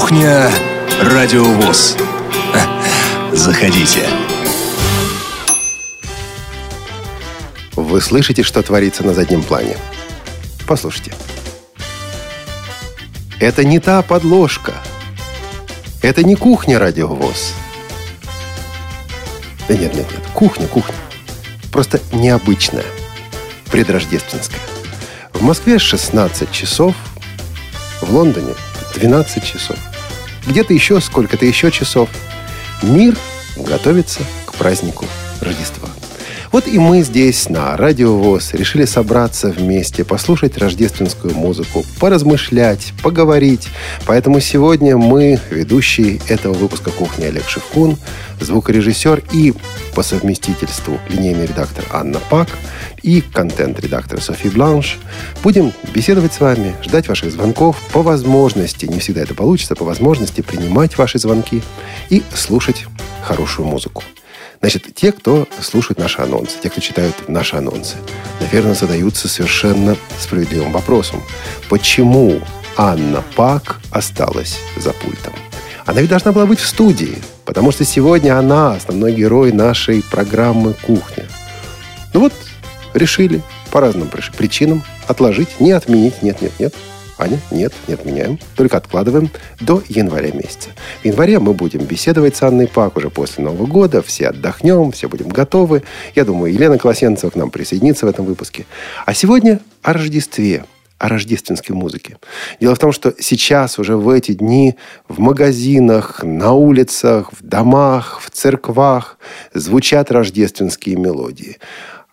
Кухня Радиовоз. Заходите. Вы слышите, что творится на заднем плане? Послушайте. Это не та подложка. Это не кухня радиовоз. Да нет, нет, нет. Кухня, кухня. Просто необычная. Предрождественская. В Москве 16 часов. В Лондоне 12 часов. Где-то еще сколько-то еще часов. Мир готовится к празднику Рождества. Вот и мы здесь, на Радио ВОЗ, решили собраться вместе, послушать рождественскую музыку, поразмышлять, поговорить. Поэтому сегодня мы, ведущие этого выпуска «Кухни» Олег Шевкун, звукорежиссер и по совместительству линейный редактор Анна Пак и контент-редактор Софи Бланш, будем беседовать с вами, ждать ваших звонков, по возможности, не всегда это получится, по возможности принимать ваши звонки и слушать хорошую музыку. Значит, те, кто слушает наши анонсы, те, кто читают наши анонсы, наверное, задаются совершенно справедливым вопросом. Почему Анна Пак осталась за пультом? Она ведь должна была быть в студии, потому что сегодня она основной герой нашей программы «Кухня». Ну вот, решили по разным причинам отложить, не отменить, нет-нет-нет, Аня, нет, не отменяем, только откладываем до января месяца. В январе мы будем беседовать с Анной Пак уже после Нового года, все отдохнем, все будем готовы. Я думаю, Елена Колосенцева к нам присоединится в этом выпуске. А сегодня о Рождестве, о рождественской музыке. Дело в том, что сейчас уже в эти дни в магазинах, на улицах, в домах, в церквах звучат рождественские мелодии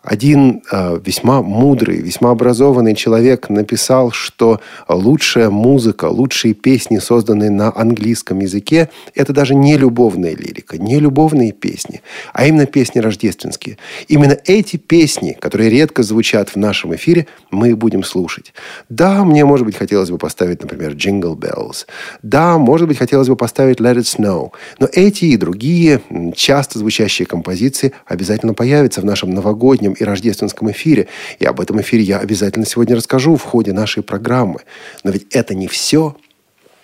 один э, весьма мудрый, весьма образованный человек написал, что лучшая музыка, лучшие песни, созданные на английском языке, это даже не любовная лирика, не любовные песни, а именно песни рождественские. Именно эти песни, которые редко звучат в нашем эфире, мы будем слушать. Да, мне, может быть, хотелось бы поставить, например, Jingle Bells. Да, может быть, хотелось бы поставить Let It Snow. Но эти и другие часто звучащие композиции обязательно появятся в нашем новогоднем новогоднем и рождественском эфире. И об этом эфире я обязательно сегодня расскажу в ходе нашей программы. Но ведь это не все –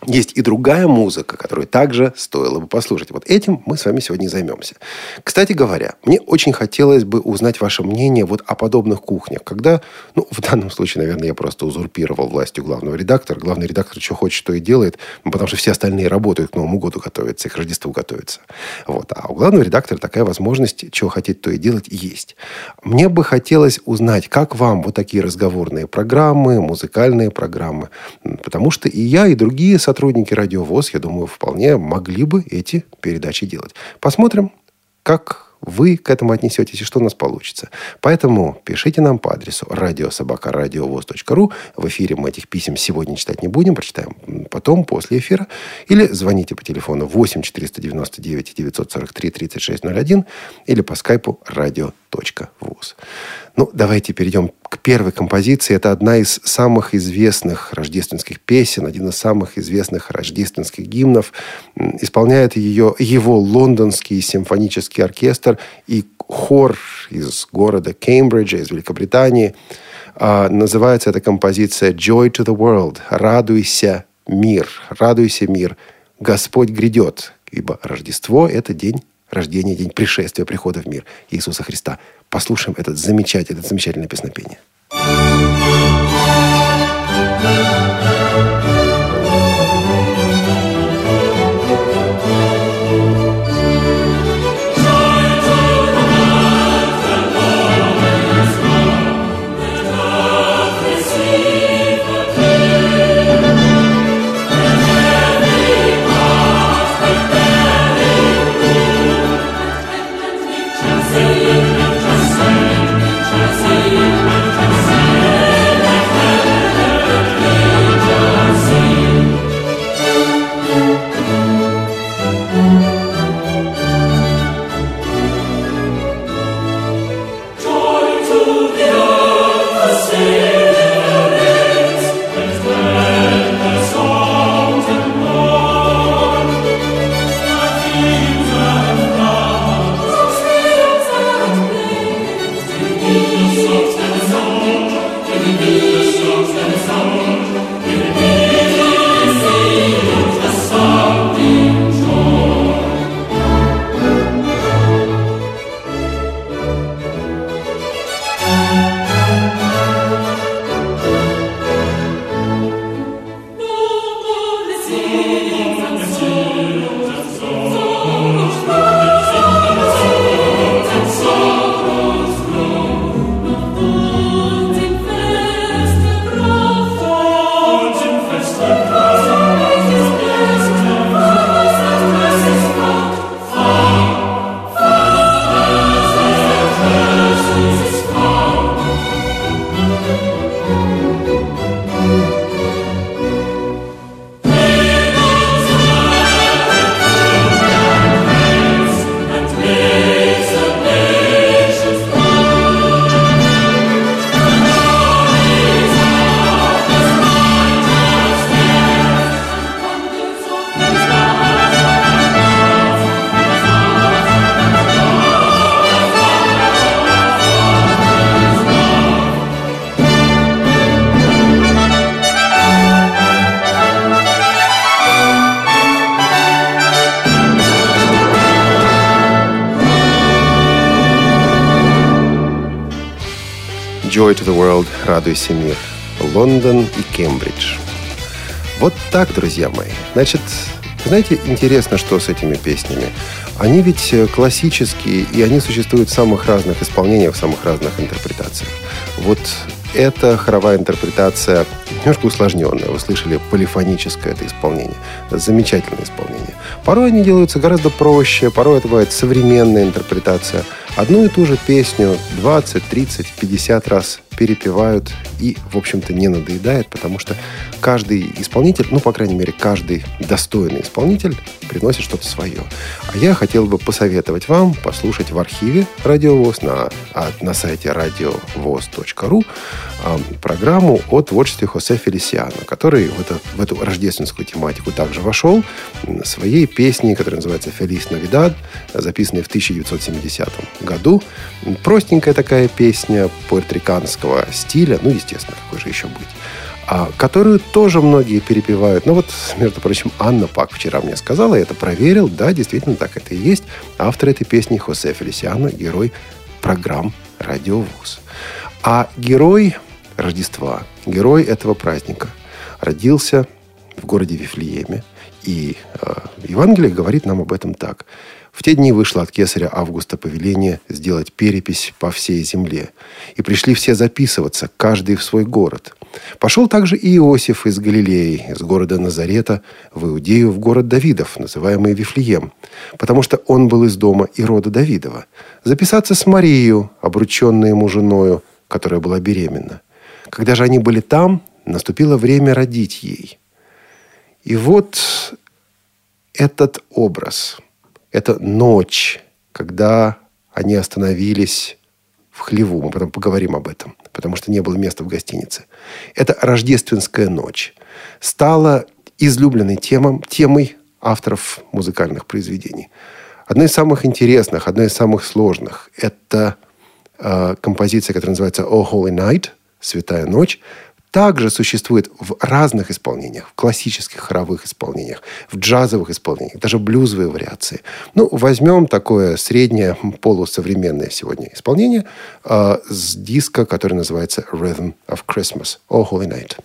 есть и другая музыка, которую также стоило бы послушать. Вот этим мы с вами сегодня займемся. Кстати говоря, мне очень хотелось бы узнать ваше мнение вот о подобных кухнях, когда, ну, в данном случае, наверное, я просто узурпировал властью главного редактора. Главный редактор что хочет, что и делает, ну, потому что все остальные работают к Новому году готовятся, и к Рождеству готовятся. Вот. А у главного редактора такая возможность, чего хотеть, то и делать, есть. Мне бы хотелось узнать, как вам вот такие разговорные программы, музыкальные программы, потому что и я, и другие сотрудники сотрудники радиовоз, я думаю, вполне могли бы эти передачи делать. Посмотрим, как вы к этому отнесетесь и что у нас получится. Поэтому пишите нам по адресу радиособакарадиовоз.ру. В эфире мы этих писем сегодня читать не будем, прочитаем потом, после эфира. Или звоните по телефону 8 499 943 3601 или по скайпу radio.voz. Ну, давайте перейдем к первой композиции. Это одна из самых известных рождественских песен, один из самых известных рождественских гимнов. Исполняет ее его лондонский симфонический оркестр и хор из города Кембриджа, из Великобритании. А, называется эта композиция «Joy to the World» – «Радуйся, мир», «Радуйся, мир». Господь грядет, ибо Рождество – это день рождения, день пришествия, прихода в мир Иисуса Христа. Послушаем этот замечательный, это замечательное песнопение. the song. Joy to the World, радуйся мир. Лондон и Кембридж. Вот так, друзья мои. Значит, знаете, интересно, что с этими песнями. Они ведь э, классические, и они существуют в самых разных исполнениях, в самых разных интерпретациях. Вот эта хоровая интерпретация немножко усложненная. Вы слышали полифоническое это исполнение. Замечательное исполнение. Порой они делаются гораздо проще, порой это бывает современная интерпретация. Одну и ту же песню 20, 30, 50 раз перепевают и, в общем-то, не надоедает, потому что каждый исполнитель, ну, по крайней мере, каждый достойный исполнитель приносит что-то свое. А я хотел бы посоветовать вам послушать в архиве Радио ВОЗ на, а, на сайте radiovoz.ru э, программу о творчестве Хосе Фелисиано, который в, это, в эту рождественскую тематику также вошел своей песней, которая называется «Фелис Навидад», записанной в 1970 году. Простенькая такая песня, пуэрториканская, классического стиля, ну, естественно, какой же еще быть, а, которую тоже многие перепевают. Ну вот, между прочим, Анна Пак вчера мне сказала, я это проверил, да, действительно так это и есть. Автор этой песни Хосе Фелисиано, герой программ «Радиовуз». А герой Рождества, герой этого праздника родился в городе Вифлееме. И э, Евангелие говорит нам об этом так. В те дни вышло от кесаря Августа повеление сделать перепись по всей земле. И пришли все записываться, каждый в свой город. Пошел также и Иосиф из Галилеи, из города Назарета, в Иудею, в город Давидов, называемый Вифлеем, потому что он был из дома и рода Давидова. Записаться с Марией, обрученной ему женою, которая была беременна. Когда же они были там, наступило время родить ей. И вот этот образ – это ночь, когда они остановились в хлеву. Мы потом поговорим об этом, потому что не было места в гостинице. Это рождественская ночь. Стала излюбленной темом, темой авторов музыкальных произведений. Одной из самых интересных, одной из самых сложных – это э, композиция, которая называется «Oh Holy Night» – «Святая ночь», также существует в разных исполнениях, в классических хоровых исполнениях, в джазовых исполнениях, даже блюзовые вариации. Ну, возьмем такое среднее полусовременное сегодня исполнение э, с диска, который называется Rhythm of Christmas, Oh Holy Night.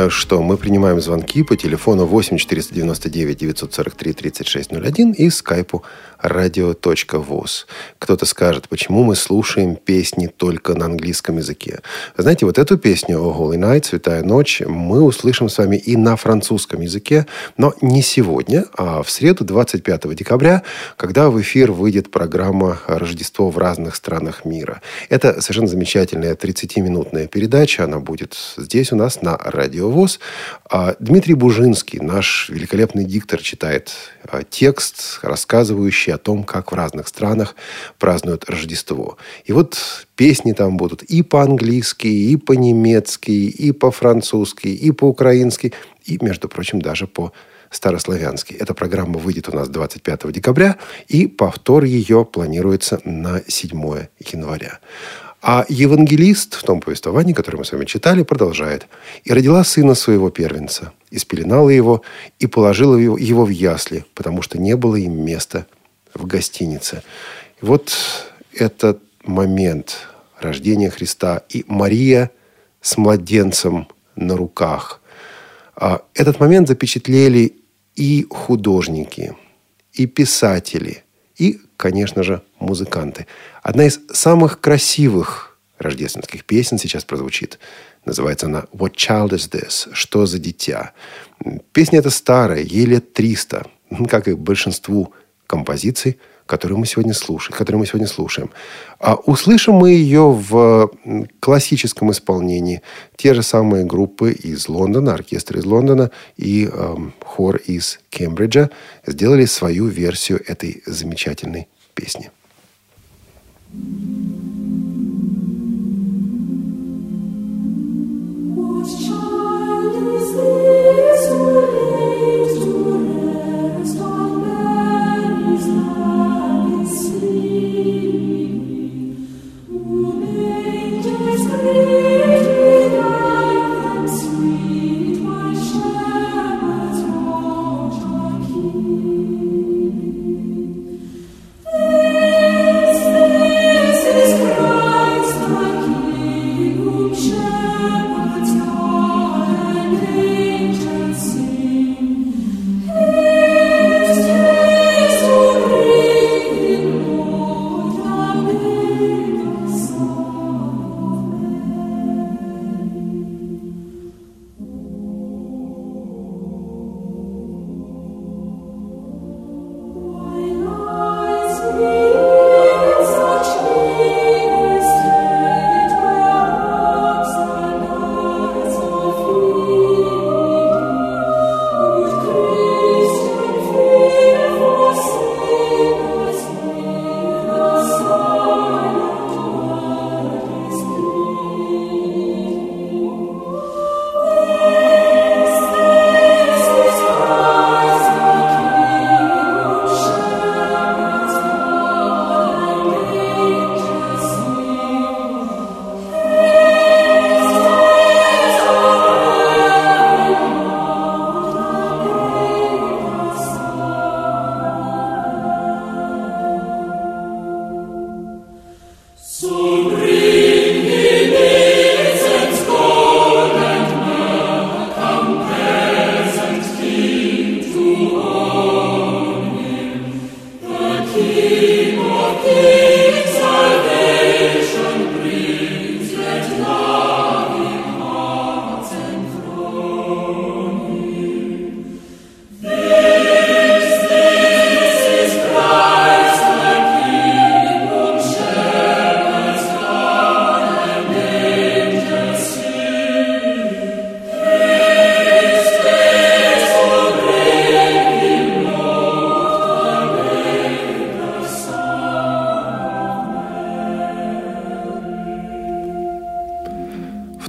Напоминаю, что мы принимаем звонки по телефону 8 499 943 3601 и скайпу radio.voz. Кто-то скажет, почему мы слушаем песни только на английском языке. Знаете, вот эту песню «О Holy Night», «Святая ночь» мы услышим с вами и на французском языке, но не сегодня, а в среду 25 декабря, когда в эфир выйдет программа «Рождество в разных странах мира». Это совершенно замечательная 30-минутная передача. Она будет здесь у нас на Радиовоз. А Дмитрий Бужинский, наш великолепный диктор, читает а, текст, рассказывающий о том, как в разных странах празднуют Рождество. И вот песни там будут и по-английски, и по-немецки, и по-французски, и по-украински, и, между прочим, даже по старославянский. Эта программа выйдет у нас 25 декабря, и повтор ее планируется на 7 января. А евангелист в том повествовании, которое мы с вами читали, продолжает. «И родила сына своего первенца, и спеленала его, и положила его в ясли, потому что не было им места в гостинице». Вот этот момент рождения Христа и Мария с младенцем на руках. А этот момент запечатлели и художники, и писатели, и, конечно же, музыканты. Одна из самых красивых рождественских песен сейчас прозвучит. Называется она «What child is this?» «Что за дитя?» Песня эта старая, ей лет 300, как и большинству композиций, которые мы сегодня слушаем. Которые мы сегодня слушаем. А услышим мы ее в классическом исполнении. Те же самые группы из Лондона, оркестр из Лондона и эм, хор из Кембриджа сделали свою версию этой замечательной песни. Thank mm -hmm. you.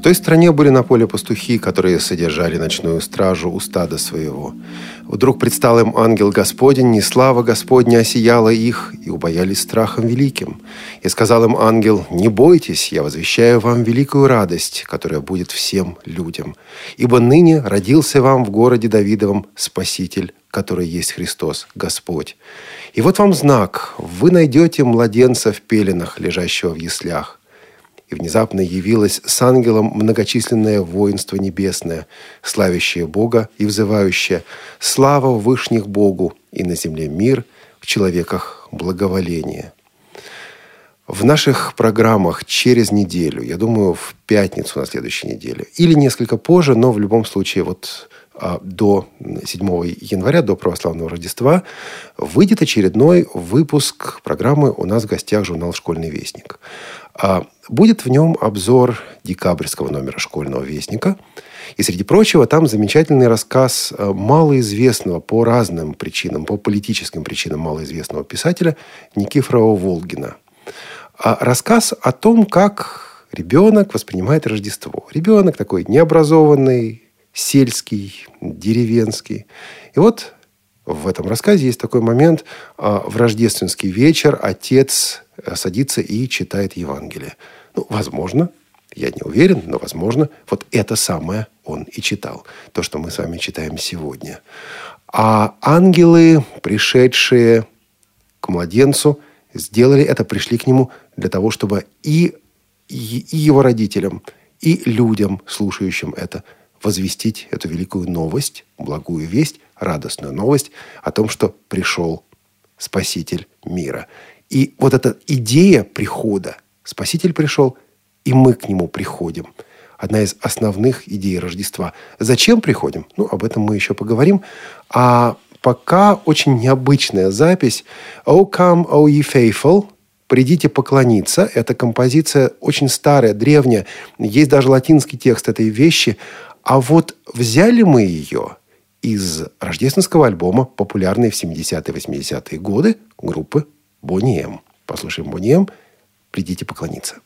В той стране были на поле пастухи, которые содержали ночную стражу у стада своего. Вдруг предстал им ангел Господень, и слава Господня осияла их, и убоялись страхом великим. И сказал им ангел, «Не бойтесь, я возвещаю вам великую радость, которая будет всем людям. Ибо ныне родился вам в городе Давидовом Спаситель, который есть Христос, Господь. И вот вам знак. Вы найдете младенца в пеленах, лежащего в яслях и внезапно явилось с ангелом многочисленное воинство небесное, славящее Бога и взывающее «Слава вышних Богу, и на земле мир, в человеках благоволение». В наших программах через неделю, я думаю, в пятницу на следующей неделе, или несколько позже, но в любом случае вот а, до 7 января, до православного Рождества, выйдет очередной выпуск программы «У нас в гостях» журнал «Школьный вестник». Будет в нем обзор декабрьского номера «Школьного вестника». И, среди прочего, там замечательный рассказ а, малоизвестного по разным причинам, по политическим причинам малоизвестного писателя Никифорова Волгина. А рассказ о том, как ребенок воспринимает Рождество. Ребенок такой необразованный, сельский, деревенский. И вот в этом рассказе есть такой момент. А, в рождественский вечер отец э, садится и читает Евангелие. Ну, возможно, я не уверен, но, возможно, вот это самое он и читал. То, что мы с вами читаем сегодня. А ангелы, пришедшие к младенцу, сделали это, пришли к нему для того, чтобы и, и его родителям, и людям, слушающим это, возвестить эту великую новость, благую весть, радостную новость о том, что пришел Спаситель мира. И вот эта идея прихода, Спаситель пришел, и мы к нему приходим. Одна из основных идей Рождества. Зачем приходим? Ну, об этом мы еще поговорим. А пока очень необычная запись. «O come, O ye faithful», «Придите поклониться». Это композиция очень старая, древняя. Есть даже латинский текст этой вещи. А вот взяли мы ее из рождественского альбома, популярной в 70-е 80-е годы, группы Бонни М. Послушаем Бонни М. «Придите поклониться».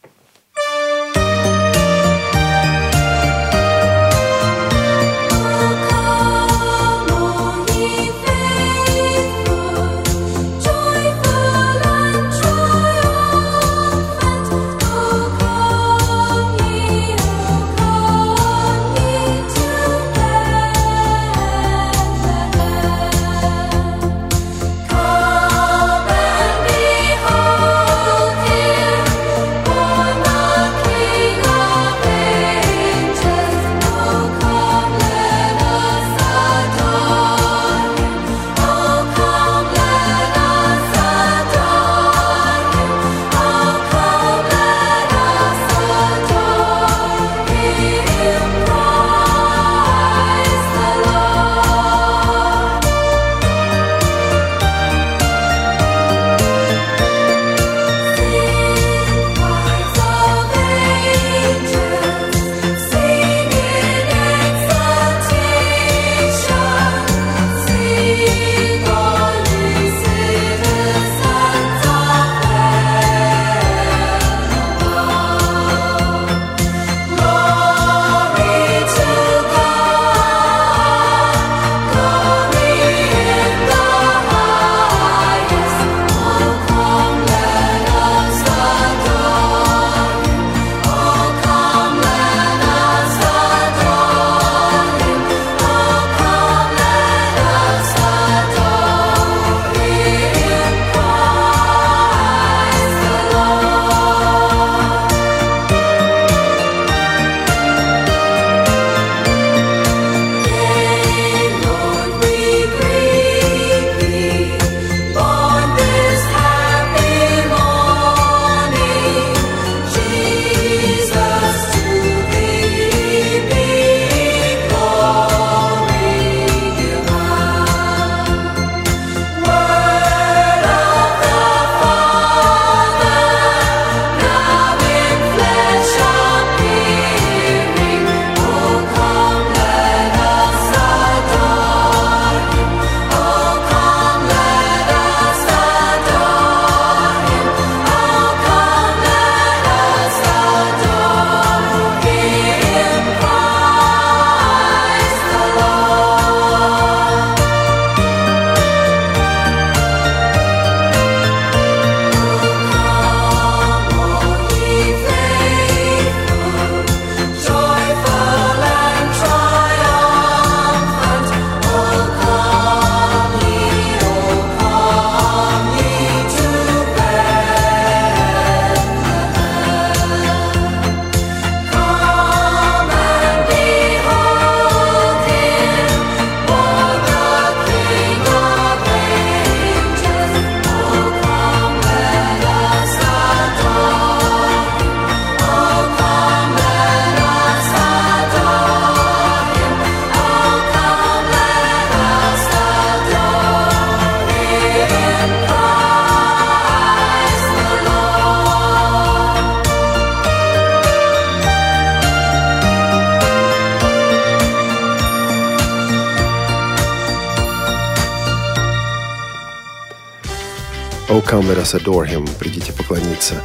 Come let us adore him» «Придите поклониться».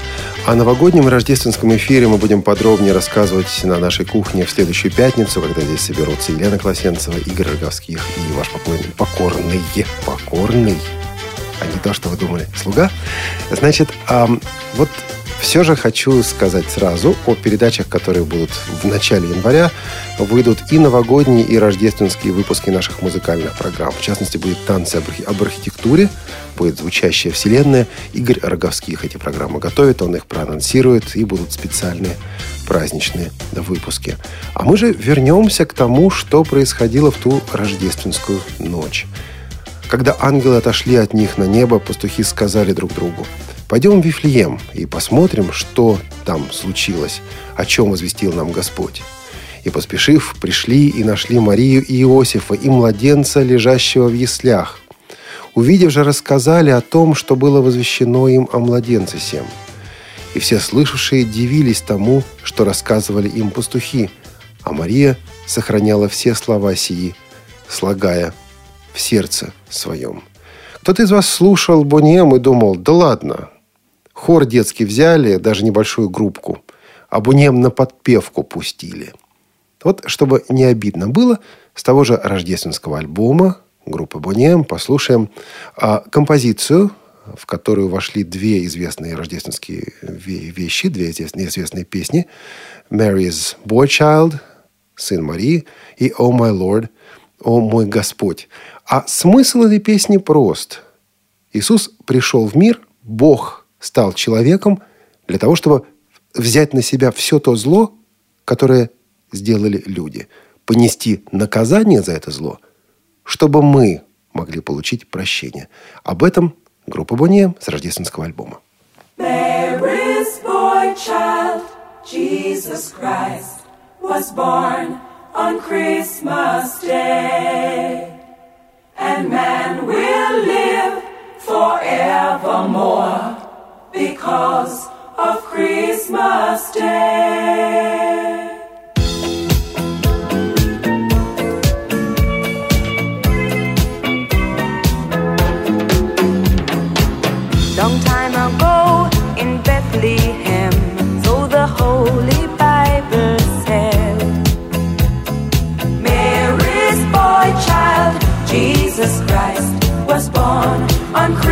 О новогоднем и рождественском эфире мы будем подробнее рассказывать на нашей кухне в следующую пятницу, когда здесь соберутся Елена Класенцева, Игорь Роговских и ваш покойный, покорный, покорный, а не то, что вы думали, слуга. Значит, эм, вот все же хочу сказать сразу о передачах, которые будут в начале января. Выйдут и новогодние, и рождественские выпуски наших музыкальных программ. В частности, будет «Танцы об архитектуре», будет «Звучащая вселенная». Игорь Роговских эти программы готовит, он их проанонсирует, и будут специальные праздничные выпуски. А мы же вернемся к тому, что происходило в ту рождественскую ночь. Когда ангелы отошли от них на небо, пастухи сказали друг другу – Пойдем в Вифлеем и посмотрим, что там случилось, о чем возвестил нам Господь. И, поспешив, пришли и нашли Марию и Иосифа, и младенца, лежащего в яслях. Увидев же, рассказали о том, что было возвещено им о младенце сем. И все слышавшие дивились тому, что рассказывали им пастухи, а Мария сохраняла все слова сии, слагая в сердце своем. Кто-то из вас слушал Бонем и думал, да ладно, Хор детский взяли, даже небольшую группку. А Бунем на подпевку пустили. Вот, чтобы не обидно было, с того же рождественского альбома группы Бонем послушаем а, композицию, в которую вошли две известные рождественские вещи, две известные песни. «Mary's Boy Child», «Сын Марии» и «Oh My Lord», «О мой Господь». А смысл этой песни прост. Иисус пришел в мир, Бог стал человеком для того, чтобы взять на себя все то зло, которое сделали люди, понести наказание за это зло, чтобы мы могли получить прощение. Об этом группа Бония с рождественского альбома. On Christmas Day. And man will live forevermore. Because of Christmas Day. Long time ago in Bethlehem, so the Holy Bible said, Mary's boy child, Jesus Christ, was born on Christmas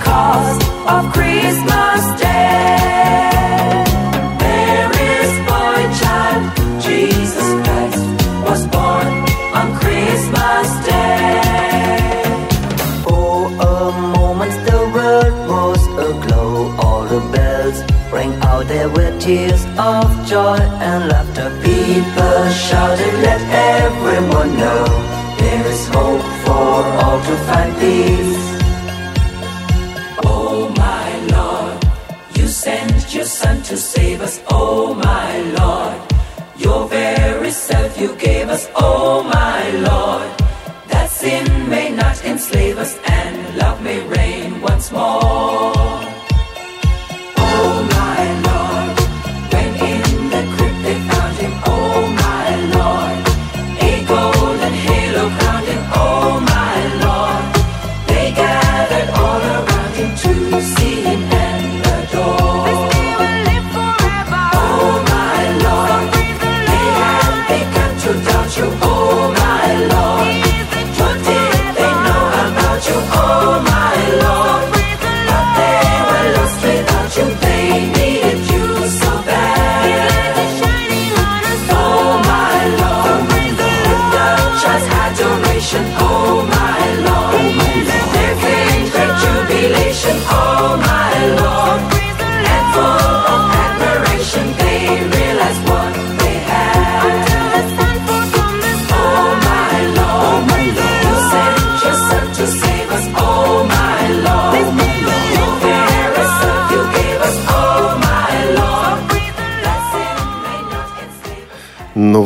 cause of Christmas Day. Mary's boy child, Jesus Christ, was born on Christmas Day. For a moment the world was aglow, all the bells rang out there were tears of joy and laughter. People shouted, let everyone know. To save us. Oh my Lord, your very self you gave us. Oh my Lord,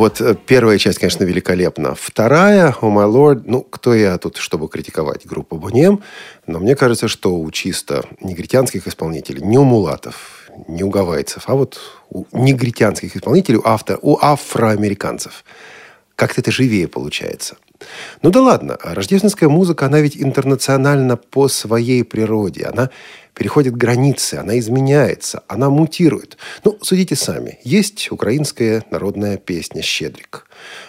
вот э, первая часть, конечно, великолепна. Вторая, oh my lord, ну, кто я тут, чтобы критиковать группу Бонем, но мне кажется, что у чисто негритянских исполнителей, не у мулатов, не у гавайцев, а вот у негритянских исполнителей, у, авто, у афроамериканцев, как-то это живее получается. Ну да ладно, рождественская музыка, она ведь интернациональна по своей природе. Она переходит границы, она изменяется, она мутирует. Ну, судите сами. Есть украинская народная песня «Щедрик».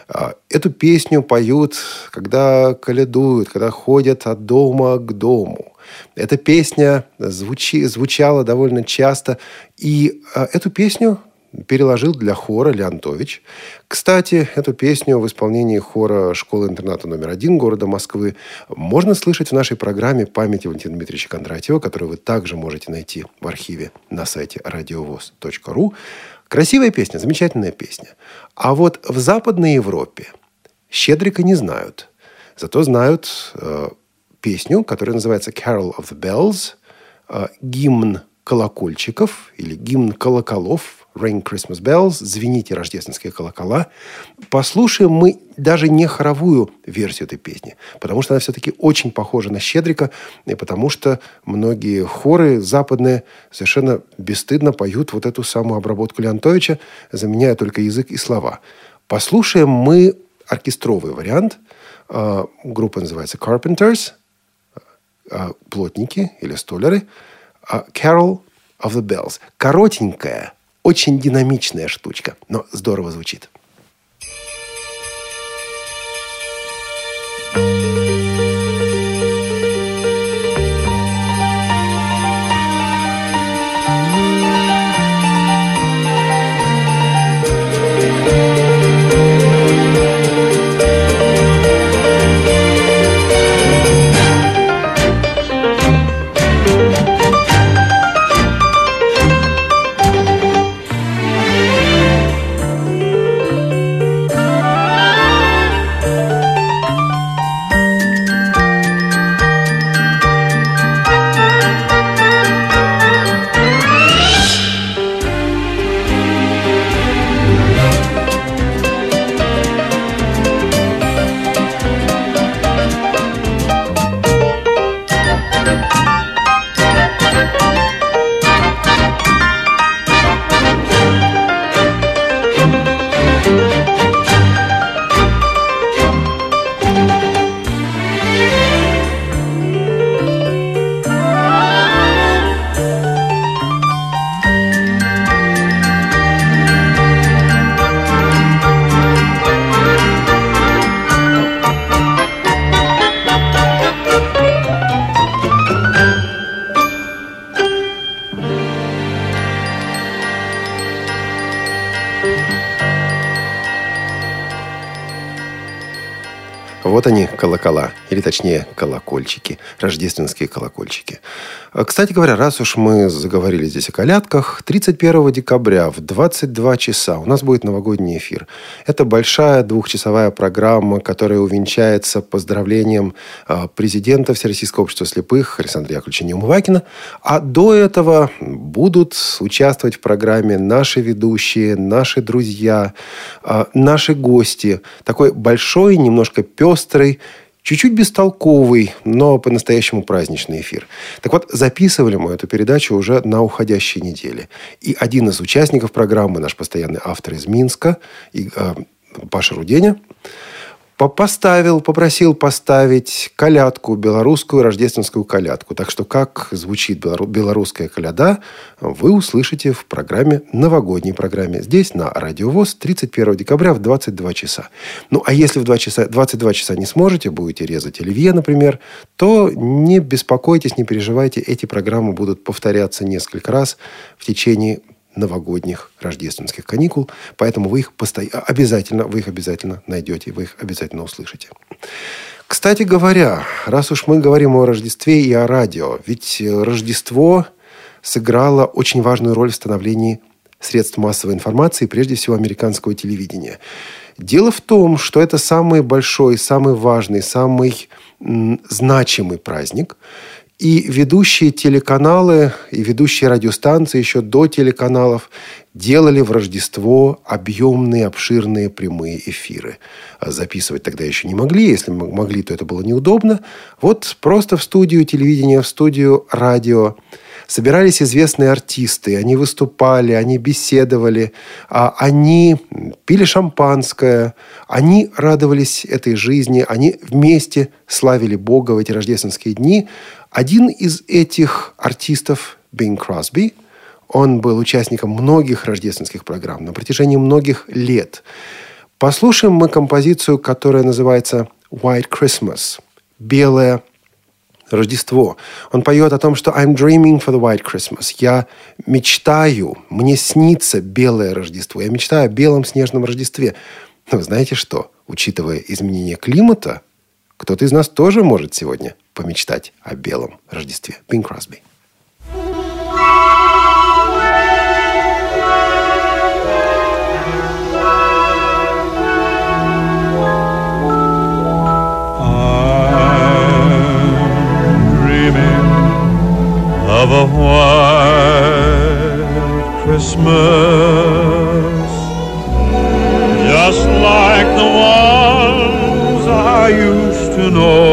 А, Эту песню поют, когда колядуют, когда ходят от дома к дому. Эта песня звучи, звучала довольно часто. И а, эту песню переложил для хора Леонтович. Кстати, эту песню в исполнении хора школы-интерната номер один города Москвы можно слышать в нашей программе памяти Валентина Дмитриевича Кондратьева, которую вы также можете найти в архиве на сайте радиовоз.ру. Красивая песня, замечательная песня. А вот в Западной Европе Щедрика не знают. Зато знают э, песню, которая называется «Carol of the Bells», э, гимн колокольчиков или гимн колоколов Ring Christmas Bells, звените рождественские колокола. Послушаем мы даже не хоровую версию этой песни, потому что она все-таки очень похожа на Щедрика, и потому что многие хоры западные совершенно бесстыдно поют вот эту самую обработку Леонтовича, заменяя только язык и слова. Послушаем мы оркестровый вариант. А, Группа называется Carpenters, а, плотники или столяры. А, Carol of the Bells. Коротенькая, очень динамичная штучка, но здорово звучит. Точнее колокольчики, рождественские колокольчики. А, Кстати говоря, раз уж мы заговорили здесь о колядках, 31 декабря в 22 часа у нас будет новогодний эфир. Это большая двухчасовая программа, которая увенчается поздравлением а, президента Всероссийского общества слепых Александра Яковлевича Неумывакина. А до этого будут участвовать в программе наши ведущие, наши друзья, а, наши гости. Такой большой, немножко пестрый, Чуть-чуть бестолковый, но по-настоящему праздничный эфир. Так вот, записывали мы эту передачу уже на уходящей неделе. И один из участников программы, наш постоянный автор из Минска, и, э, Паша Руденя, поставил, попросил поставить колядку, белорусскую рождественскую колядку. Так что как звучит белору- белорусская коляда, вы услышите в программе, новогодней программе, здесь на Радио ВОЗ 31 декабря в 22 часа. Ну, а если в 2 часа, 22 часа не сможете, будете резать оливье, например, то не беспокойтесь, не переживайте, эти программы будут повторяться несколько раз в течение новогодних рождественских каникул, поэтому вы их посто... обязательно, вы их обязательно найдете, вы их обязательно услышите. Кстати говоря, раз уж мы говорим о Рождестве и о радио, ведь э, Рождество сыграло очень важную роль в становлении средств массовой информации, прежде всего американского телевидения. Дело в том, что это самый большой, самый важный, самый значимый праздник – и ведущие телеканалы и ведущие радиостанции еще до телеканалов делали в Рождество объемные, обширные прямые эфиры. А записывать тогда еще не могли. Если могли, то это было неудобно. Вот просто в студию телевидения, в студию радио собирались известные артисты, они выступали, они беседовали, а они пили шампанское, они радовались этой жизни, они вместе славили Бога в эти рождественские дни. Один из этих артистов, Бин Кросби, он был участником многих рождественских программ на протяжении многих лет. Послушаем мы композицию, которая называется «White Christmas» – «Белое Рождество. Он поет о том, что I'm dreaming for the white Christmas. Я мечтаю, мне снится белое Рождество. Я мечтаю о белом снежном Рождестве. Но знаете что? Учитывая изменение климата, кто-то из нас тоже может сегодня помечтать о белом Рождестве. Бин Кросби. Of a white Christmas, just like the ones I used to know,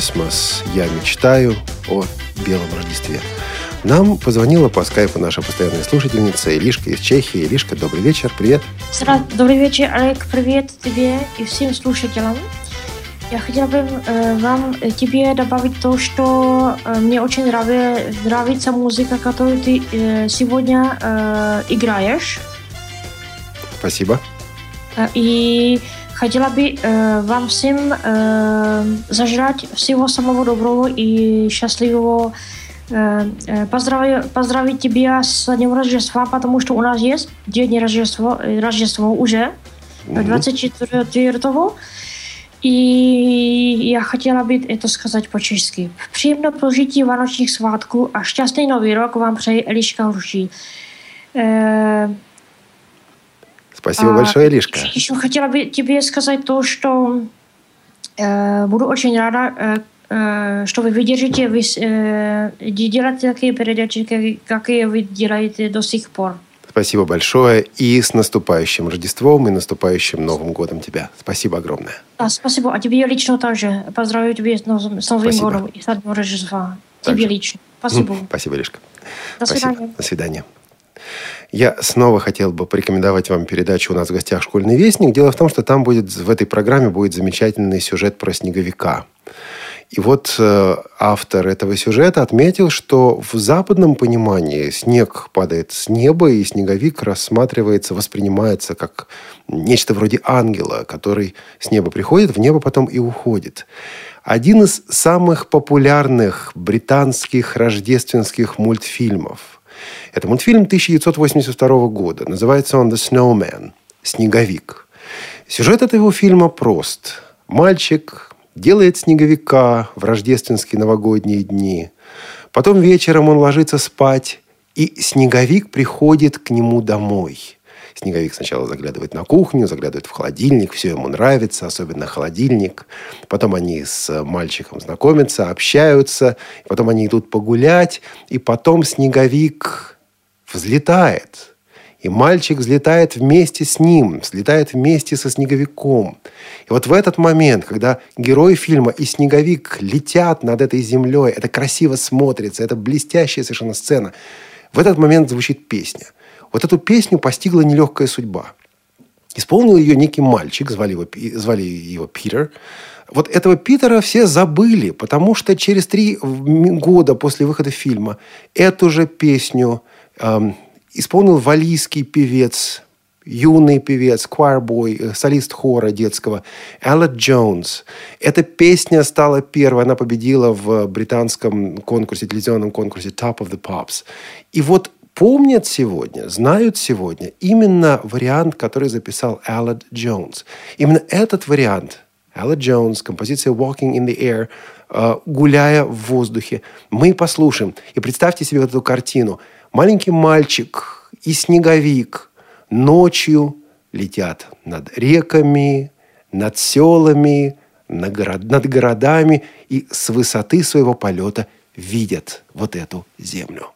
Christmas. Я мечтаю о белом Рождестве. Нам позвонила по скайпу наша постоянная слушательница Илишка из Чехии. Илишка, добрый вечер, привет. Здра- Добрый вечер, Олег. Привет тебе и всем слушателям. Я хотела бы э, вам, э, тебе добавить то, что э, мне очень нрави- нравится музыка, которую ты э, сегодня э, играешь. Спасибо. Э, И хотела бы э, вам всем э, зажелать всего самого доброго и счастливого. Э, э, поздравить, поздравить тебя с Днем Рождества, потому что у нас есть День Рождества, э, Рождества уже, э, 24 И я хотела бы это сказать по-чешски. Příjemné prožití Vánočních svátků a šťastný nový rok vám přeje Eliška Hruší. Э, Спасибо а, большое, Илишка. Еще хотела бы тебе сказать то, что э, буду очень рада, э, э, что вы выдержите вы, э, делать такие передачи, как- какие вы делаете до сих пор. Спасибо большое. И с наступающим Рождеством, и наступающим Новым годом тебя. Спасибо огромное. А, спасибо. А тебе лично также. Поздравляю тебя с Новым, с Новым годом и с Днем Рождества. Тебе лично. Спасибо. Спасибо, Илишка. До Спасибо. свидания. До свидания. Я снова хотел бы порекомендовать вам передачу «У нас в гостях школьный вестник». Дело в том, что там будет, в этой программе будет замечательный сюжет про снеговика. И вот э, автор этого сюжета отметил, что в западном понимании снег падает с неба, и снеговик рассматривается, воспринимается как нечто вроде ангела, который с неба приходит, в небо потом и уходит. Один из самых популярных британских рождественских мультфильмов. Это мультфильм 1982 года. Называется он «The Snowman» – «Снеговик». Сюжет этого фильма прост. Мальчик делает снеговика в рождественские новогодние дни. Потом вечером он ложится спать, и снеговик приходит к нему домой. Снеговик сначала заглядывает на кухню, заглядывает в холодильник, все ему нравится, особенно холодильник. Потом они с мальчиком знакомятся, общаются, потом они идут погулять, и потом снеговик взлетает. И мальчик взлетает вместе с ним, взлетает вместе со снеговиком. И вот в этот момент, когда герой фильма и снеговик летят над этой землей, это красиво смотрится, это блестящая совершенно сцена, в этот момент звучит песня. Вот эту песню постигла нелегкая судьба. Исполнил ее некий мальчик, звали его, звали его Питер. Вот этого Питера все забыли, потому что через три года после выхода фильма эту же песню исполнил валийский певец, юный певец, choir-boy, э, солист хора детского, Эллот Джонс. Эта песня стала первой, она победила в британском конкурсе, телевизионном конкурсе Top of the Pops. И вот помнят сегодня, знают сегодня именно вариант, который записал Эллот Джонс. Именно этот вариант, Эллот Джонс, композиция «Walking in the Air», э, «Гуляя в воздухе», мы послушаем. И представьте себе вот эту картину. Маленький мальчик и снеговик ночью летят над реками, над селами, над городами и с высоты своего полета видят вот эту землю.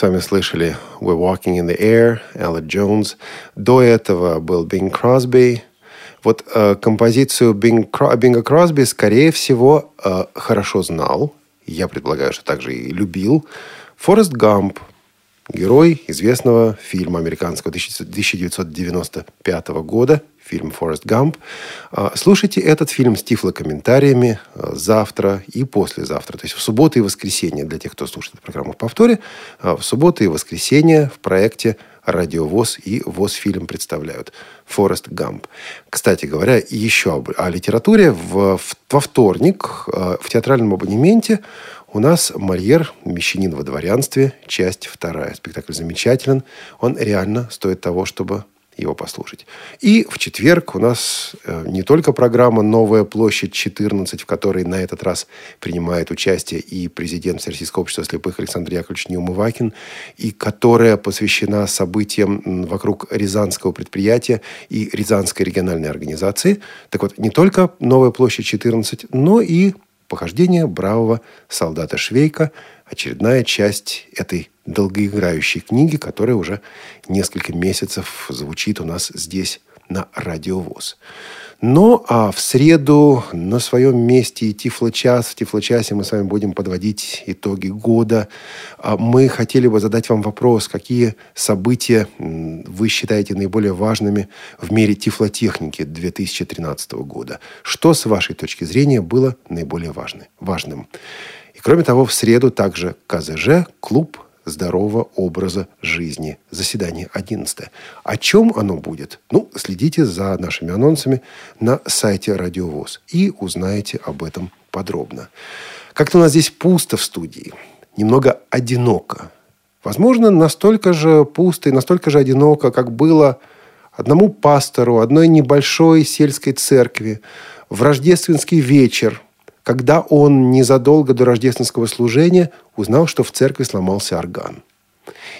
Мы с вами слышали We're Walking in the Air, Элла Джонс. До этого был Бинг Кросби. Вот э, композицию Бинг, Кро- Бинга Кросби, скорее всего, э, хорошо знал. Я предполагаю, что также и любил. Форест Гамп, герой известного фильма американского 1995 года, фильм «Форест Гамп». А, Слушайте этот фильм с тифлокомментариями а, завтра и послезавтра. То есть в субботу и воскресенье для тех, кто слушает программу в повторе. а, В субботу и воскресенье в проекте «Радио ВОЗ» и ВОЗ фильм представляют «Форест Гамп». Кстати говоря, еще об- о литературе. В- в- во вторник в театральном абонементе у нас «Мольер. Мещанин во дворянстве», часть вторая. Спектакль замечателен. Он реально стоит того, чтобы его послушать. И в четверг у нас э, не только программа «Новая площадь 14», в которой на этот раз принимает участие и президент Всероссийского общества слепых Александр Яковлевич Неумывакин, и которая посвящена событиям вокруг Рязанского предприятия и Рязанской региональной организации. Так вот, не только «Новая площадь 14», но и Похождение бравого солдата Швейка. Очередная часть этой долгоиграющей книги, которая уже несколько месяцев звучит у нас здесь на радиовоз. Ну, а в среду на своем месте и Тифло-час. В Тифло-часе мы с вами будем подводить итоги года. А Мы хотели бы задать вам вопрос, какие события вы считаете наиболее важными в мире тифлотехники 2013 года? Что, с вашей точки зрения, было наиболее важны- важным? И кроме того, в среду также КЗЖ, клуб здорового образа жизни. Заседание 11. О чем оно будет? Ну, следите за нашими анонсами на сайте Радиовоз и узнаете об этом подробно. Как-то у нас здесь пусто в студии. Немного одиноко. Возможно, настолько же пусто и настолько же одиноко, как было одному пастору одной небольшой сельской церкви в рождественский вечер, когда он незадолго до рождественского служения узнал, что в церкви сломался орган.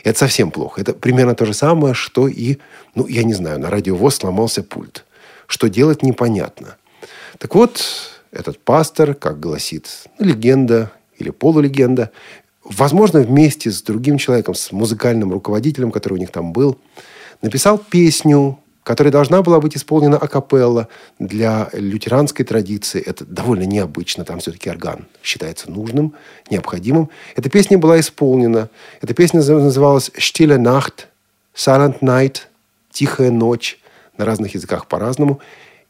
Это совсем плохо. Это примерно то же самое, что и, ну, я не знаю, на радиовоз сломался пульт. Что делать, непонятно. Так вот, этот пастор, как гласит легенда или полулегенда, возможно, вместе с другим человеком, с музыкальным руководителем, который у них там был, написал песню, которая должна была быть исполнена акапелла для лютеранской традиции. Это довольно необычно. Там все-таки орган считается нужным, необходимым. Эта песня была исполнена. Эта песня называлась «Stille Nacht», «Silent Night», «Тихая ночь» на разных языках по-разному.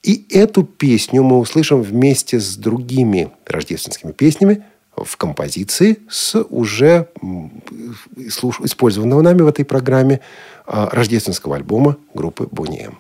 И эту песню мы услышим вместе с другими рождественскими песнями в композиции с уже использованного нами в этой программе рождественского альбома группы Bonnie M.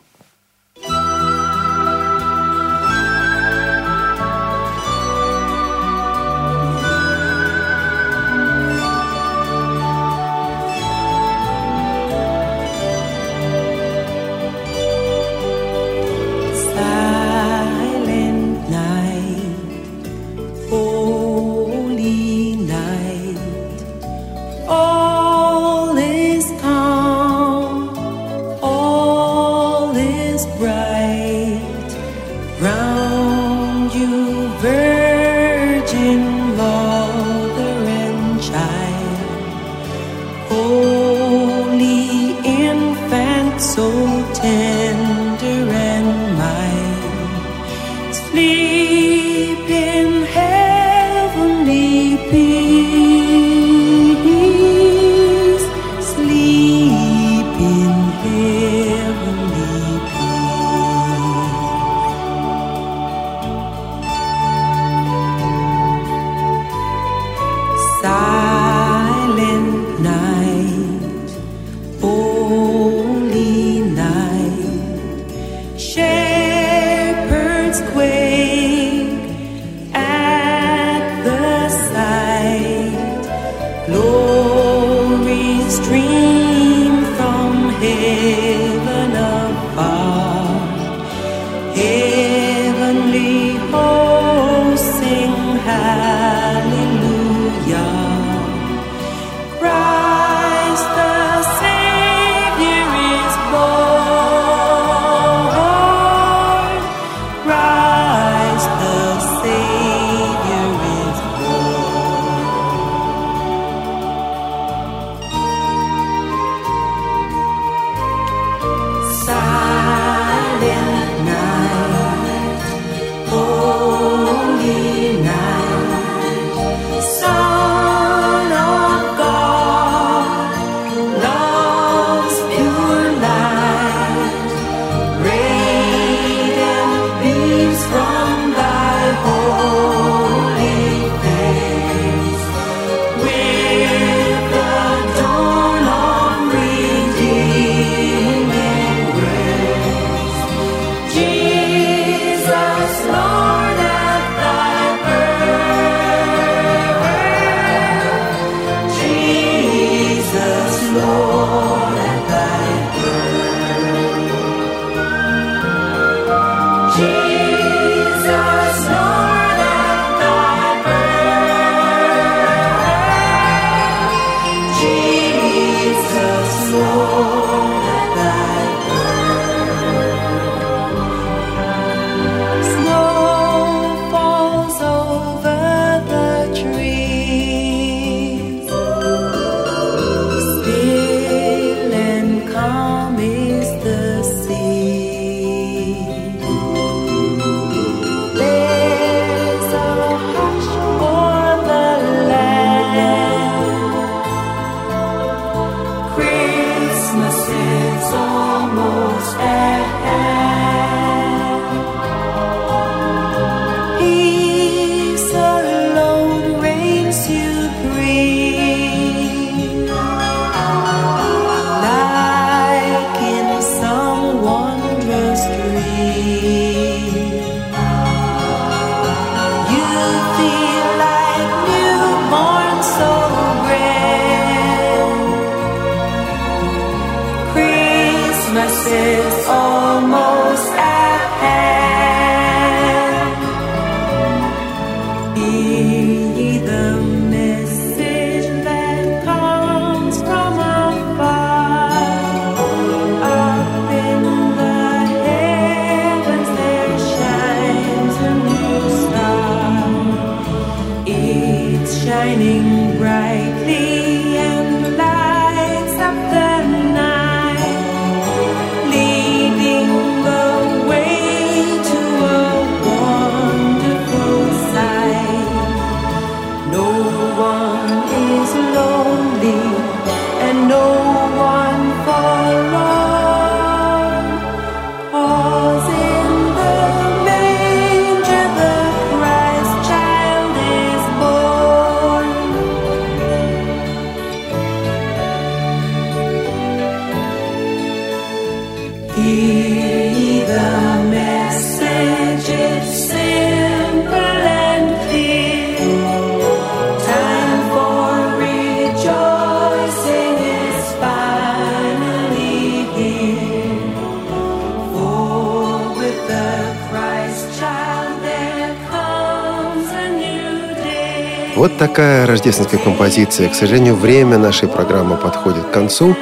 такая рождественская композиция. К сожалению, время нашей программы подходит к концу.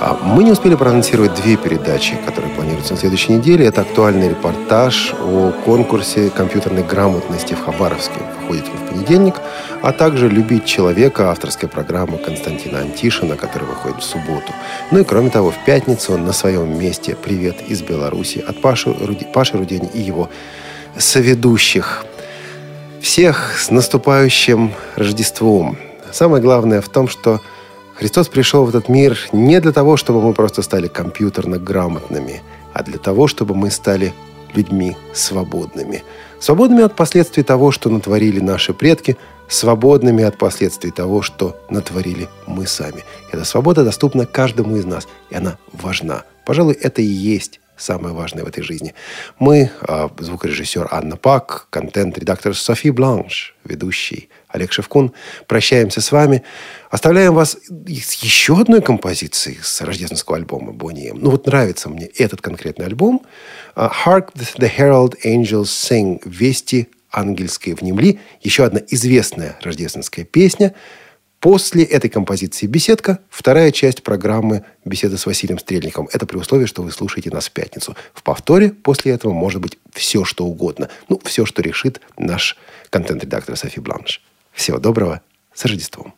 А Мы не успели проанонсировать две передачи, которые планируются на следующей неделе. Это актуальный репортаж о конкурсе компьютерной грамотности в Хабаровске. Выходит он в понедельник. А также «Любить человека» авторская программа Константина Антишина, которая выходит в субботу. Ну и кроме того, в пятницу на своем месте «Привет из Беларуси» от Паши, Руди, Паши Рудени и его соведущих. Всех с наступающим Рождеством. Самое главное в том, что Христос пришел в этот мир не для того, чтобы мы просто стали компьютерно грамотными, а для того, чтобы мы стали людьми свободными. Свободными от последствий того, что натворили наши предки, свободными от последствий того, что натворили мы сами. Эта свобода доступна каждому из нас, и она важна. Пожалуй, это и есть самое важное в этой жизни. Мы, а, звукорежиссер Анна Пак, контент-редактор Софи Бланш, ведущий Олег Шевкун, прощаемся с вами. Оставляем вас с еще одной композицией с рождественского альбома Бонни М. Ну вот нравится мне этот конкретный альбом. А, Hark the Herald Angels Sing. Вести ангельские внемли. Еще одна известная рождественская песня – После этой композиции «Беседка» вторая часть программы «Беседа с Василием Стрельником». Это при условии, что вы слушаете нас в пятницу. В повторе после этого может быть все, что угодно. Ну, все, что решит наш контент-редактор Софи Бланш. Всего доброго. С Рождеством.